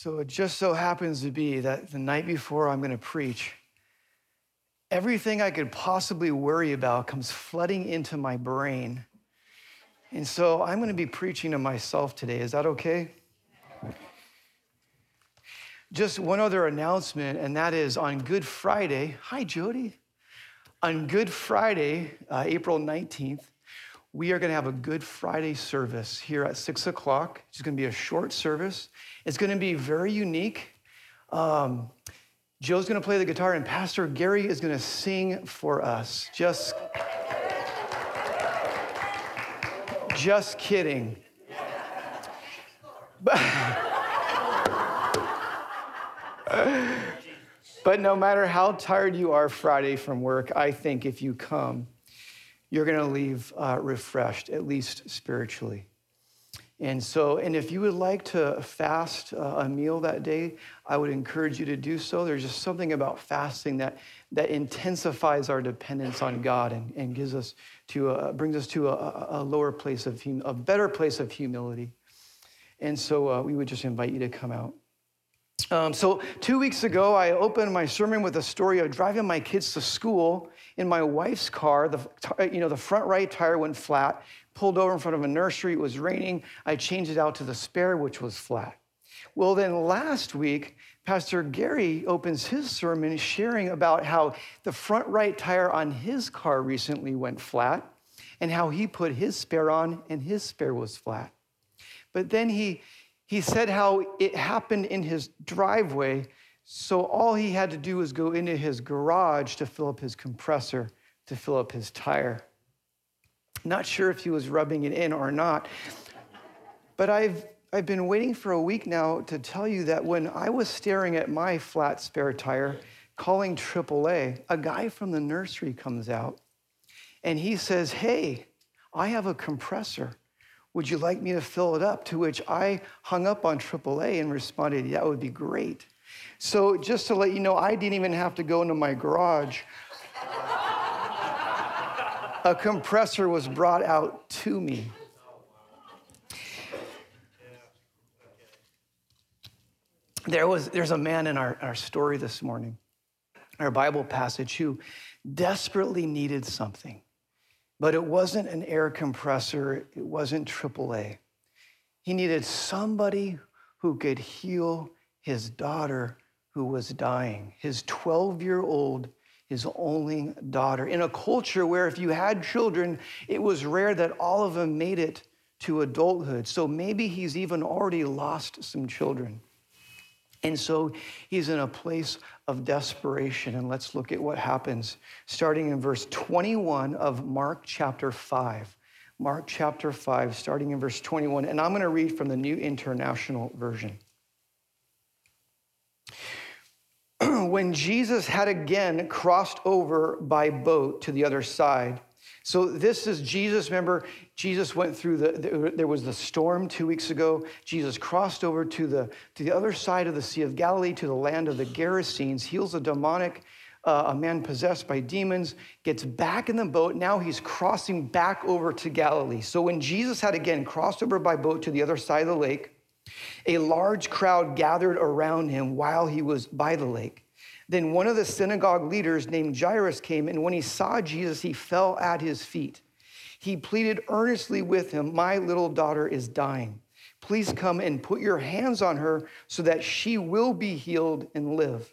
So it just so happens to be that the night before I'm going to preach, everything I could possibly worry about comes flooding into my brain. And so I'm going to be preaching to myself today. Is that okay? Just one other announcement, and that is on Good Friday. Hi, Jody. On Good Friday, uh, April 19th, we are going to have a Good Friday service here at six o'clock. It's going to be a short service. It's going to be very unique. Um, Joe's going to play the guitar, and Pastor Gary is going to sing for us. Just, just kidding. But, but no matter how tired you are Friday from work, I think if you come, you're going to leave uh, refreshed, at least spiritually. And so, and if you would like to fast uh, a meal that day, I would encourage you to do so. There's just something about fasting that, that intensifies our dependence on God and, and gives us to, a, brings us to a, a lower place of, hum, a better place of humility. And so uh, we would just invite you to come out. Um, so two weeks ago, I opened my sermon with a story of driving my kids to school in my wife's car. The, you know, the front right tire went flat pulled over in front of a nursery. It was raining. I changed it out to the spare, which was flat. Well, then last week, Pastor Gary opens his sermon sharing about how the front right tire on his car recently went flat and how he put his spare on and his spare was flat. But then he, he said how it happened in his driveway. So all he had to do was go into his garage to fill up his compressor, to fill up his tire. Not sure if he was rubbing it in or not. But I've, I've been waiting for a week now to tell you that when I was staring at my flat spare tire, calling AAA, a guy from the nursery comes out and he says, Hey, I have a compressor. Would you like me to fill it up? To which I hung up on AAA and responded, Yeah, that would be great. So, just to let you know, I didn't even have to go into my garage a compressor was brought out to me. There was, there's a man in our, our story this morning, our Bible passage, who desperately needed something, but it wasn't an air compressor, it wasn't AAA. He needed somebody who could heal his daughter who was dying, his 12 year old his only daughter. In a culture where if you had children, it was rare that all of them made it to adulthood. So maybe he's even already lost some children. And so he's in a place of desperation. And let's look at what happens starting in verse 21 of Mark chapter 5. Mark chapter 5, starting in verse 21. And I'm going to read from the New International Version. when Jesus had again crossed over by boat to the other side. So this is Jesus. Remember, Jesus went through the, there was the storm two weeks ago. Jesus crossed over to the, to the other side of the Sea of Galilee, to the land of the Gerasenes, heals a demonic, uh, a man possessed by demons, gets back in the boat. Now he's crossing back over to Galilee. So when Jesus had again crossed over by boat to the other side of the lake, a large crowd gathered around him while he was by the lake. Then one of the synagogue leaders named Jairus came, and when he saw Jesus, he fell at his feet. He pleaded earnestly with him, My little daughter is dying. Please come and put your hands on her so that she will be healed and live.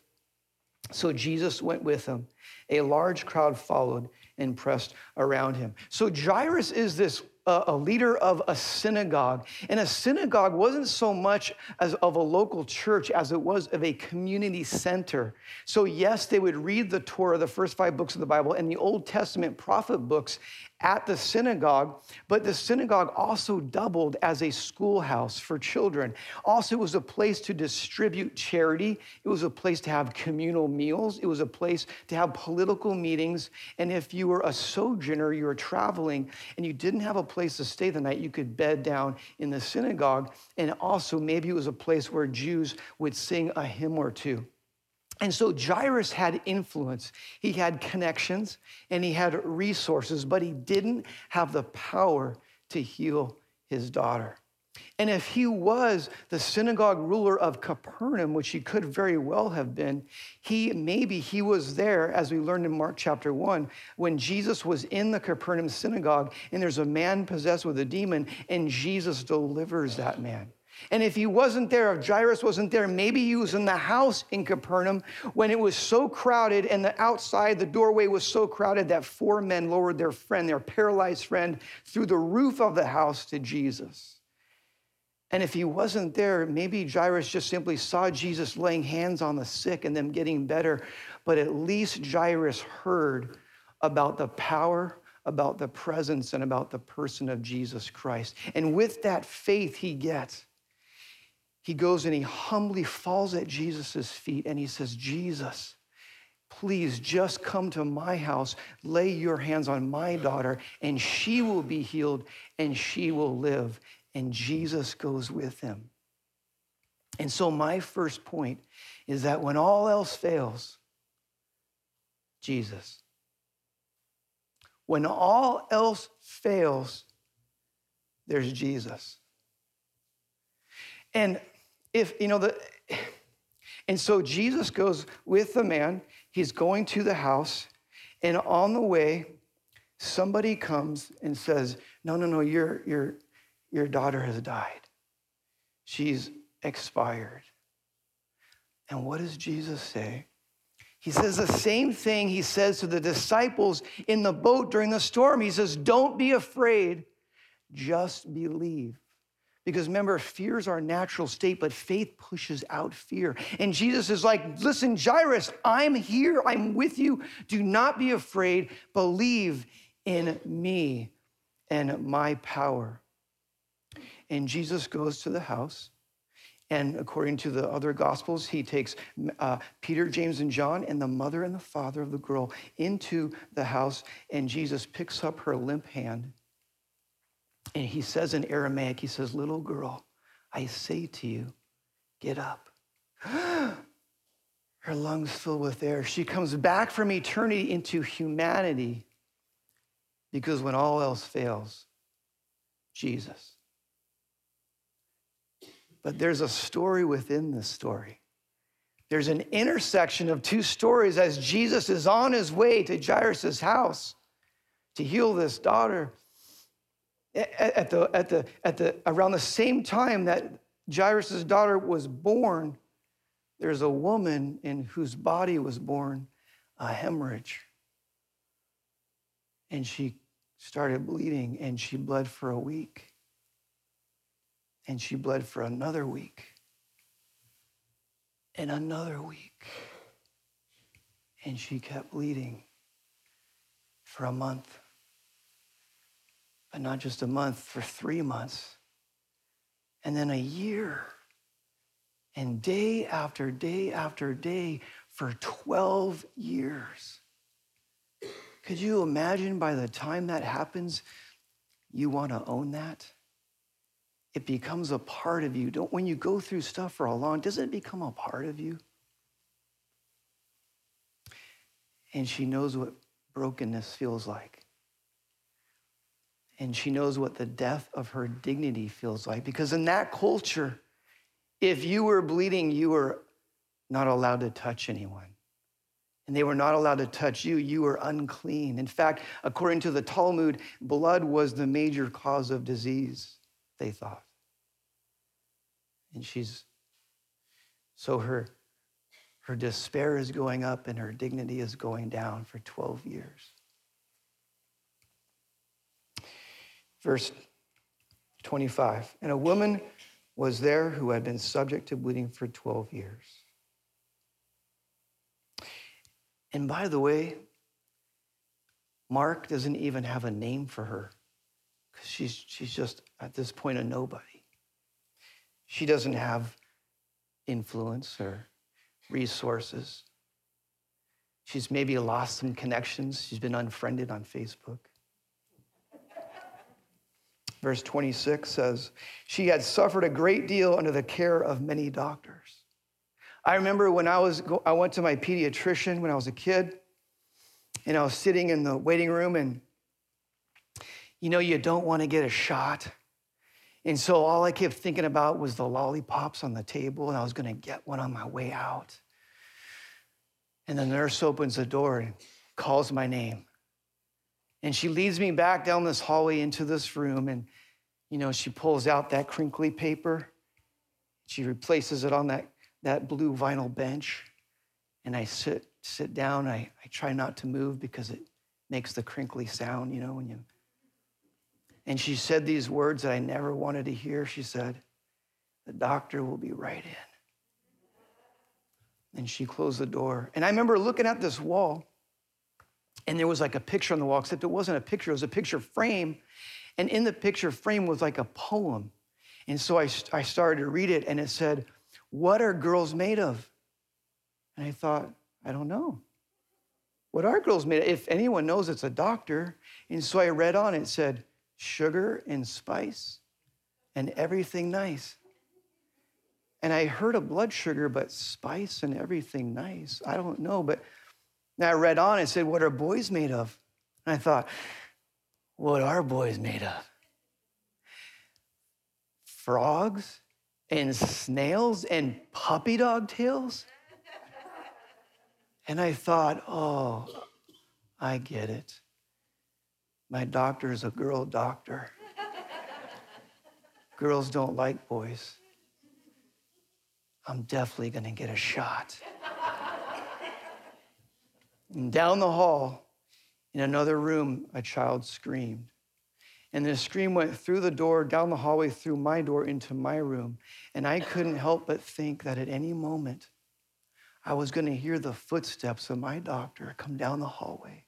So Jesus went with him. A large crowd followed and pressed around him. So Jairus is this a, leader of a synagogue. And a synagogue wasn't so much as of a local church as it was of a community center. So, yes, they would read the Torah, the first five books of the Bible, and the Old Testament prophet books at the synagogue, but the synagogue also doubled as a schoolhouse for children. Also, it was a place to distribute charity, it was a place to have communal meals, it was a place to have political meetings. And if you were a sojourner, you were traveling, and you didn't have a place to stay the night, you could bed down in the synagogue. And also, maybe it was a place where Jews would sing a hymn or two. And so Jairus had influence, he had connections, and he had resources, but he didn't have the power to heal his daughter. And if he was the synagogue ruler of Capernaum, which he could very well have been, he maybe he was there, as we learned in Mark chapter one, when Jesus was in the Capernaum synagogue, and there's a man possessed with a demon, and Jesus delivers that man. And if he wasn't there, if Jairus wasn't there, maybe he was in the house in Capernaum when it was so crowded and the outside, the doorway was so crowded that four men lowered their friend, their paralyzed friend, through the roof of the house to Jesus. And if he wasn't there, maybe Jairus just simply saw Jesus laying hands on the sick and them getting better. But at least Jairus heard about the power, about the presence, and about the person of Jesus Christ. And with that faith he gets, he goes and he humbly falls at Jesus' feet and he says, Jesus, please just come to my house, lay your hands on my daughter, and she will be healed and she will live and Jesus goes with him. And so, my first point is that when all else fails, Jesus. When all else fails, there's Jesus. And if, you know, the, and so Jesus goes with the man, he's going to the house, and on the way, somebody comes and says, No, no, no, you're, you're, your daughter has died. She's expired. And what does Jesus say? He says the same thing he says to the disciples in the boat during the storm. He says, Don't be afraid, just believe. Because remember, fear is our natural state, but faith pushes out fear. And Jesus is like, Listen, Jairus, I'm here. I'm with you. Do not be afraid. Believe in me and my power. And Jesus goes to the house. And according to the other gospels, he takes uh, Peter, James, and John and the mother and the father of the girl into the house. And Jesus picks up her limp hand. And he says in Aramaic, he says, Little girl, I say to you, get up. her lungs fill with air. She comes back from eternity into humanity because when all else fails, Jesus. But there's a story within this story. There's an intersection of two stories as Jesus is on his way to Jairus' house to heal this daughter. At the, at the, at the, around the same time that Jairus' daughter was born, there's a woman in whose body was born a hemorrhage. And she started bleeding and she bled for a week. And she bled for another week and another week. And she kept bleeding for a month. But not just a month, for three months. And then a year. And day after day after day for 12 years. Could you imagine by the time that happens, you want to own that? it becomes a part of you. Don't, when you go through stuff for a long, doesn't it become a part of you? And she knows what brokenness feels like. And she knows what the death of her dignity feels like. Because in that culture, if you were bleeding, you were not allowed to touch anyone. And they were not allowed to touch you. You were unclean. In fact, according to the Talmud, blood was the major cause of disease, they thought. And she's, so her, her despair is going up and her dignity is going down for 12 years. Verse 25 And a woman was there who had been subject to bleeding for 12 years. And by the way, Mark doesn't even have a name for her because she's, she's just at this point a nobody. She doesn't have influence or resources. She's maybe lost some connections. She's been unfriended on Facebook. Verse 26 says, She had suffered a great deal under the care of many doctors. I remember when I was I went to my pediatrician when I was a kid, and I was sitting in the waiting room, and you know, you don't want to get a shot And so all I kept thinking about was the lollipops on the table, and I was going to get one on my way out. And the nurse opens the door and calls my name. And she leads me back down this hallway into this room, and you know, she pulls out that crinkly paper. She replaces it on that, that blue vinyl bench. And I sit, sit down. I, I try not to move because it makes the crinkly sound, you know, when you. And she said these words that I never wanted to hear. She said, The doctor will be right in. And she closed the door. And I remember looking at this wall, and there was like a picture on the wall, except it wasn't a picture, it was a picture frame. And in the picture frame was like a poem. And so I, I started to read it, and it said, What are girls made of? And I thought, I don't know. What are girls made of? If anyone knows, it's a doctor. And so I read on, it said, Sugar and spice and everything nice. And I heard of blood sugar, but spice and everything nice. I don't know. But I read on, it said, What are boys made of? And I thought, What are boys made of? Frogs and snails and puppy dog tails? And I thought, Oh, I get it. My doctor is a girl doctor. Girls don't like boys. I'm definitely going to get a shot. And down the hall, in another room, a child screamed. And the scream went through the door, down the hallway, through my door, into my room. And I couldn't help but think that at any moment, I was going to hear the footsteps of my doctor come down the hallway.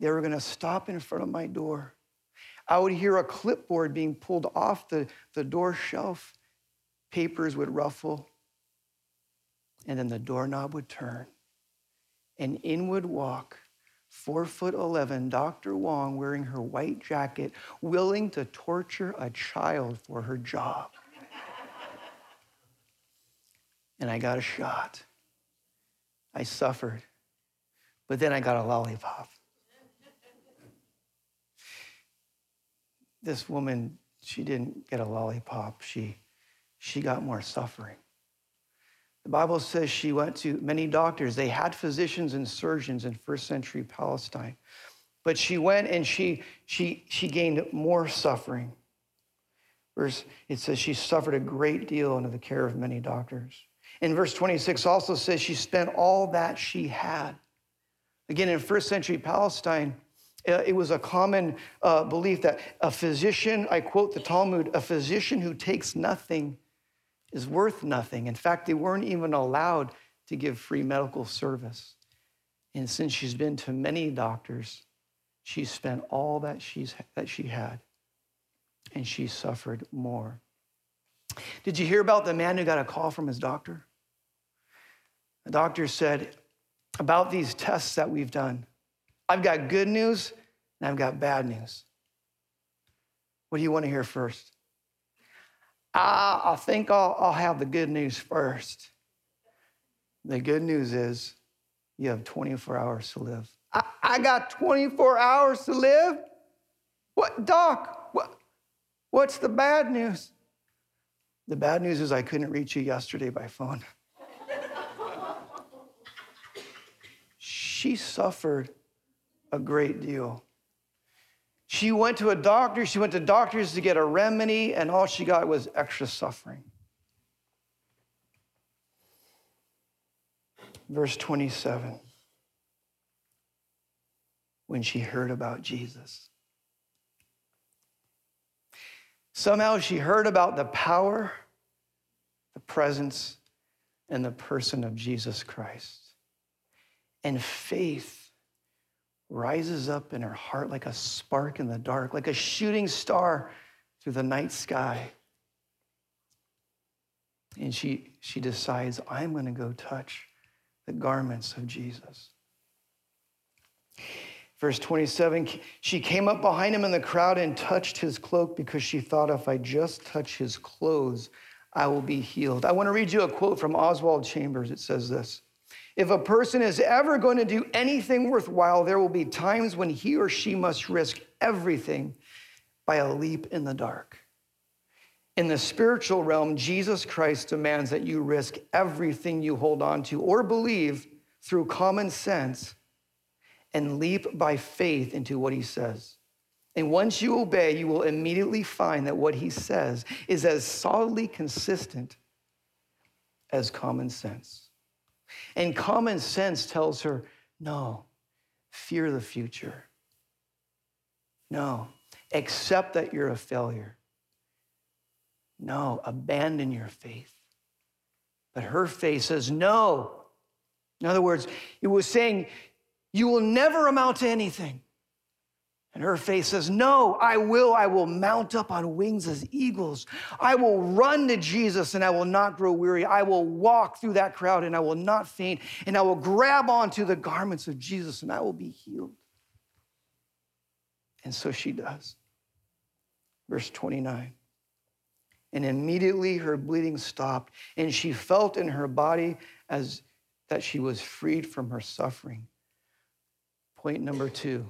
They were going to stop in front of my door. I would hear a clipboard being pulled off the, the door shelf. Papers would ruffle and then the doorknob would turn, and in would walk four foot 11 Dr. Wong wearing her white jacket, willing to torture a child for her job. and I got a shot. I suffered, but then I got a lollipop. this woman, she didn't get a lollipop. She, she got more suffering. The Bible says she went to many doctors. They had physicians and surgeons in first century Palestine. But she went and she, she, she gained more suffering. Verse, it says she suffered a great deal under the care of many doctors. In verse 26 also says she spent all that she had. Again, in first century Palestine, uh, it was a common uh, belief that a physician, I quote the Talmud, a physician who takes nothing is worth nothing. In fact, they weren't even allowed to give free medical service. And since she's been to many doctors, she's spent all that, she's, that she had, and she suffered more. Did you hear about the man who got a call from his doctor? The doctor said, About these tests that we've done, I've got good news and I've got bad news. What do you want to hear first? I, I think I'll, I'll have the good news first. The good news is you have 24 hours to live. I, I got 24 hours to live? What, Doc? What, what's the bad news? The bad news is I couldn't reach you yesterday by phone. she suffered a great deal. She went to a doctor, she went to doctors to get a remedy, and all she got was extra suffering. Verse 27 when she heard about Jesus. Somehow she heard about the power, the presence, and the person of Jesus Christ. And faith rises up in her heart like a spark in the dark, like a shooting star through the night sky. And she, she decides, I'm going to go touch the garments of Jesus. Verse 27 she came up behind him in the crowd and touched his cloak because she thought, if I just touch his clothes, I will be healed. I want to read you a quote from Oswald Chambers. It says this if a person is ever going to do anything worthwhile, there will be times when he or she must risk everything by a leap in the dark. In the spiritual realm, Jesus Christ demands that you risk everything you hold on to or believe through common sense and leap by faith into what he says. And once you obey, you will immediately find that what he says is as solidly consistent as common sense. And common sense tells her, no, fear the future. No, accept that you're a failure. No, abandon your faith. But her faith says, no. In other words, it was saying, you will never amount to anything. And her faith says, No, I will. I will mount up on wings as eagles. I will run to Jesus and I will not grow weary. I will walk through that crowd and I will not faint. And I will grab onto the garments of Jesus and I will be healed. And so she does. Verse 29. And immediately her bleeding stopped, and she felt in her body as that she was freed from her suffering. Point number two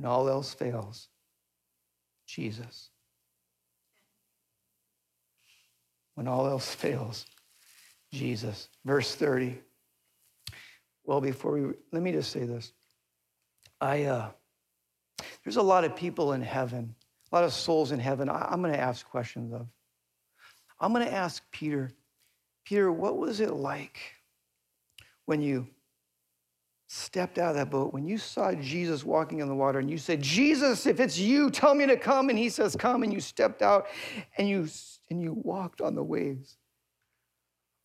when all else fails, Jesus. When all else fails, Jesus. Verse 30. Well, before we, let me just say this. I, uh, there's a lot of people in heaven, a lot of souls in heaven. I, I'm going to ask questions of. I'm going to ask Peter, Peter, what was it like when you stepped out of that boat, when you saw Jesus walking on the water and you said, Jesus, if it's you, tell me to come. And he says, come. And you stepped out and you, and you walked on the waves.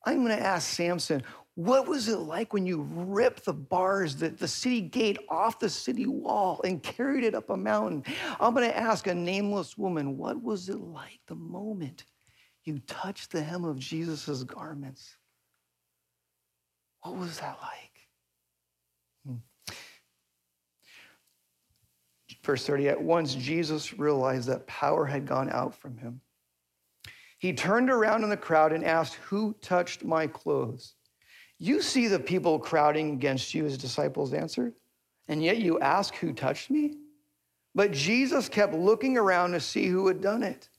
I'm going to ask Samson, what was it like when you ripped the bars, the, the city gate off the city wall and carried it up a mountain? I'm going to ask a nameless woman, what was it like the moment you touched the hem of Jesus' garments? What was that like? Verse 30 At once Jesus realized that power had gone out from him. He turned around in the crowd and asked, Who touched my clothes? You see the people crowding against you, his disciples answered, and yet you ask, Who touched me? But Jesus kept looking around to see who had done it.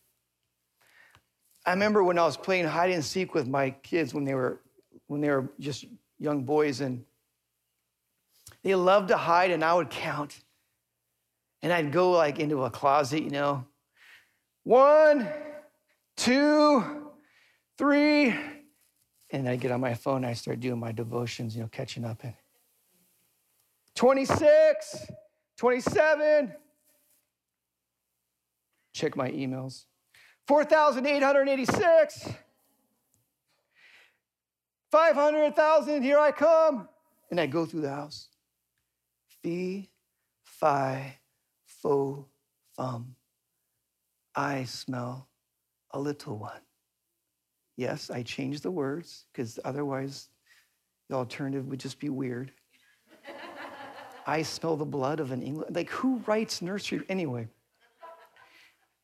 I remember when I was playing hide and seek with my kids when they were when they were just young boys and they loved to hide and I would count. And I'd go like into a closet, you know. One, two, three. And I get on my phone and I start doing my devotions, you know, catching up. And 26, 27. Check my emails. 4,886. 500,000, here I come. And I go through the house. Fee, fi, fo, fum. I smell a little one. Yes, I changed the words because otherwise the alternative would just be weird. I smell the blood of an English. Like, who writes nursery? Anyway.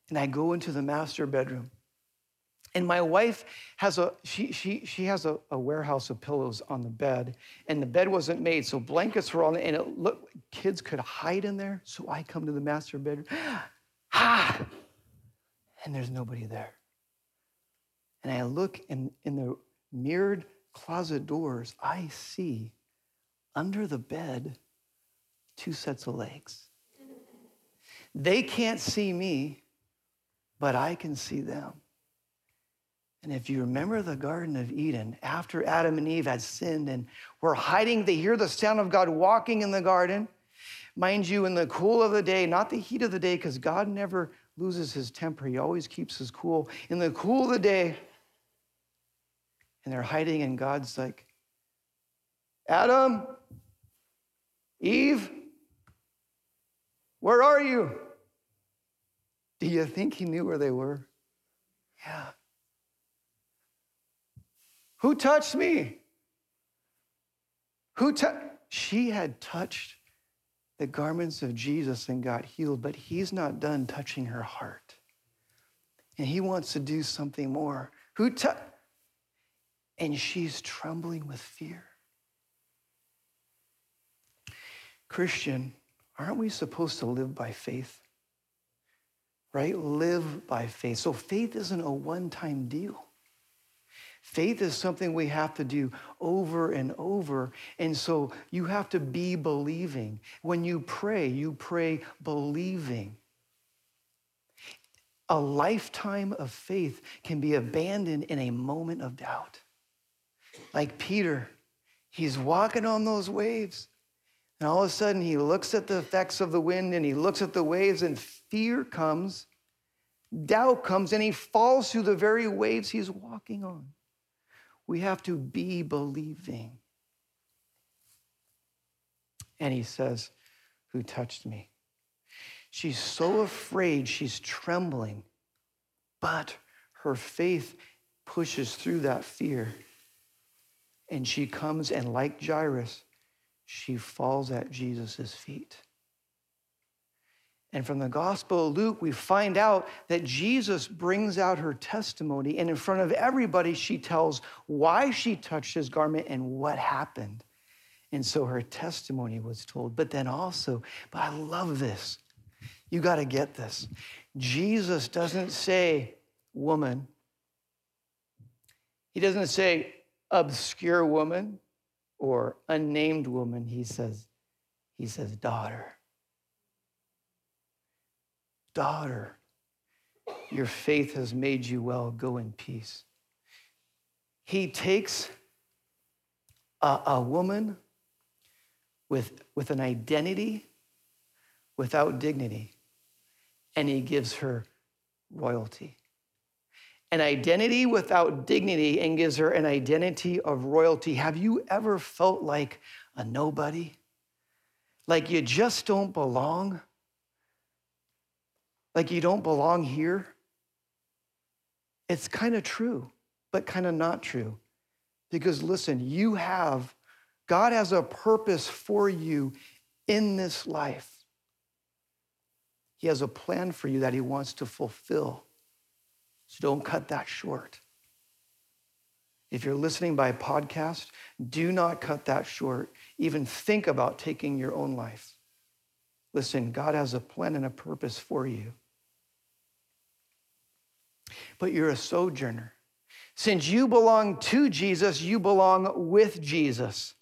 And I go into the master bedroom. And my wife has a she she she has a, a, warehouse of pillows on the bed, and the bed wasn't made, so blankets were on it, and it look kids could hide in there. So I come to the master bedroom, ah, and there's nobody there. And I look in, in the mirrored closet doors, I see under the bed two sets of legs. They can't see me, but I can see them. And if you remember the Garden of Eden, after Adam and Eve had sinned and were hiding, they hear the sound of God walking in the garden. Mind you, in the cool of the day, not the heat of the day, because God never loses his temper. He always keeps his cool. In the cool of the day, and they're hiding, and God's like, Adam, Eve, where are you? Do you think he knew where they were? Yeah. Who touched me? Who touched? She had touched the garments of Jesus and got healed, but he's not done touching her heart. And he wants to do something more. Who touched? And she's trembling with fear. Christian, aren't we supposed to live by faith? right? Live by faith. So faith isn't a one time deal. Faith is something we have to do over and over. And so you have to be believing. When you pray, you pray believing. A lifetime of faith can be abandoned in a moment of doubt. Like Peter, he's walking on those waves. And all of a sudden, he looks at the effects of the wind and he looks at the waves, and fear comes, doubt comes, and he falls through the very waves he's walking on. We have to be believing. And he says, Who touched me? She's so afraid, she's trembling, but her faith pushes through that fear. And she comes, and like Jairus, she falls at Jesus' feet. And from the Gospel of Luke, we find out that Jesus brings out her testimony, and in front of everybody, she tells why she touched his garment and what happened. And so her testimony was told. But then also, but I love this. You got to get this. Jesus doesn't say, woman. He doesn't say, obscure woman or unnamed woman. He says, he says, daughter. Daughter, your faith has made you well. Go in peace. He takes a, a woman with, with an identity without dignity, and he gives her royalty. An identity without dignity and gives her an identity of royalty. Have you ever felt like a nobody? Like you just don't belong? Like you don't belong here, it's kind of true, but kind of not true. Because listen, you have, God has a purpose for you in this life. He has a plan for you that He wants to fulfill. So don't cut that short. If you're listening by podcast, do not cut that short. Even think about taking your own life. Listen, God has a plan and a purpose for you but you're a sojourner. Since you belong to Jesus, you belong with Jesus.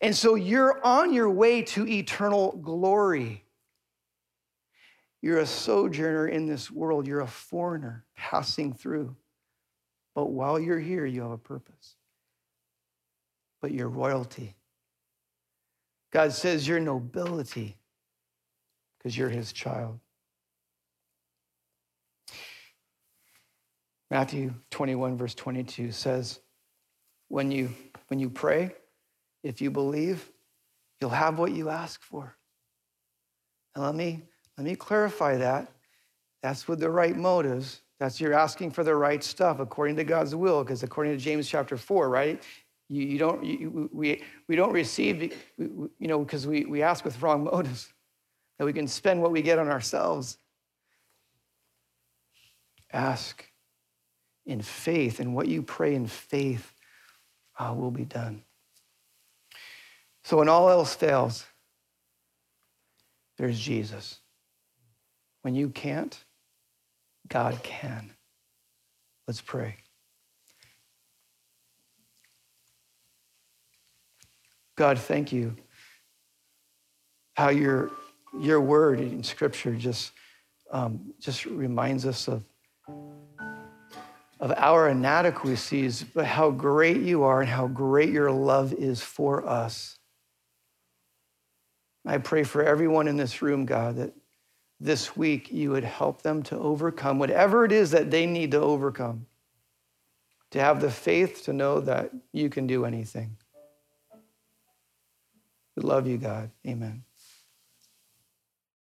And so you're on your way to eternal glory. You're a sojourner in this world, you're a foreigner passing through. But while you're here, you have a purpose. But you're royalty. God says you're nobility because you're his child. Matthew 21, verse 22 says, when you, when you pray, if you believe, you'll have what you ask for. And let me, let me clarify that. That's with the right motives. That's you're asking for the right stuff according to God's will, because according to James chapter 4, right? You, you don't, you, we, we don't receive, you know, because we, we ask with wrong motives, that we can spend what we get on ourselves. Ask in faith, and what you pray in faith uh, will be done. So when all else fails, there's Jesus. When you can't, God can. Let's pray. God, thank you. How your, your word in Scripture just, um, just reminds us of of our inadequacies, but how great you are and how great your love is for us. I pray for everyone in this room, God, that this week you would help them to overcome whatever it is that they need to overcome, to have the faith to know that you can do anything. We love you, God. Amen.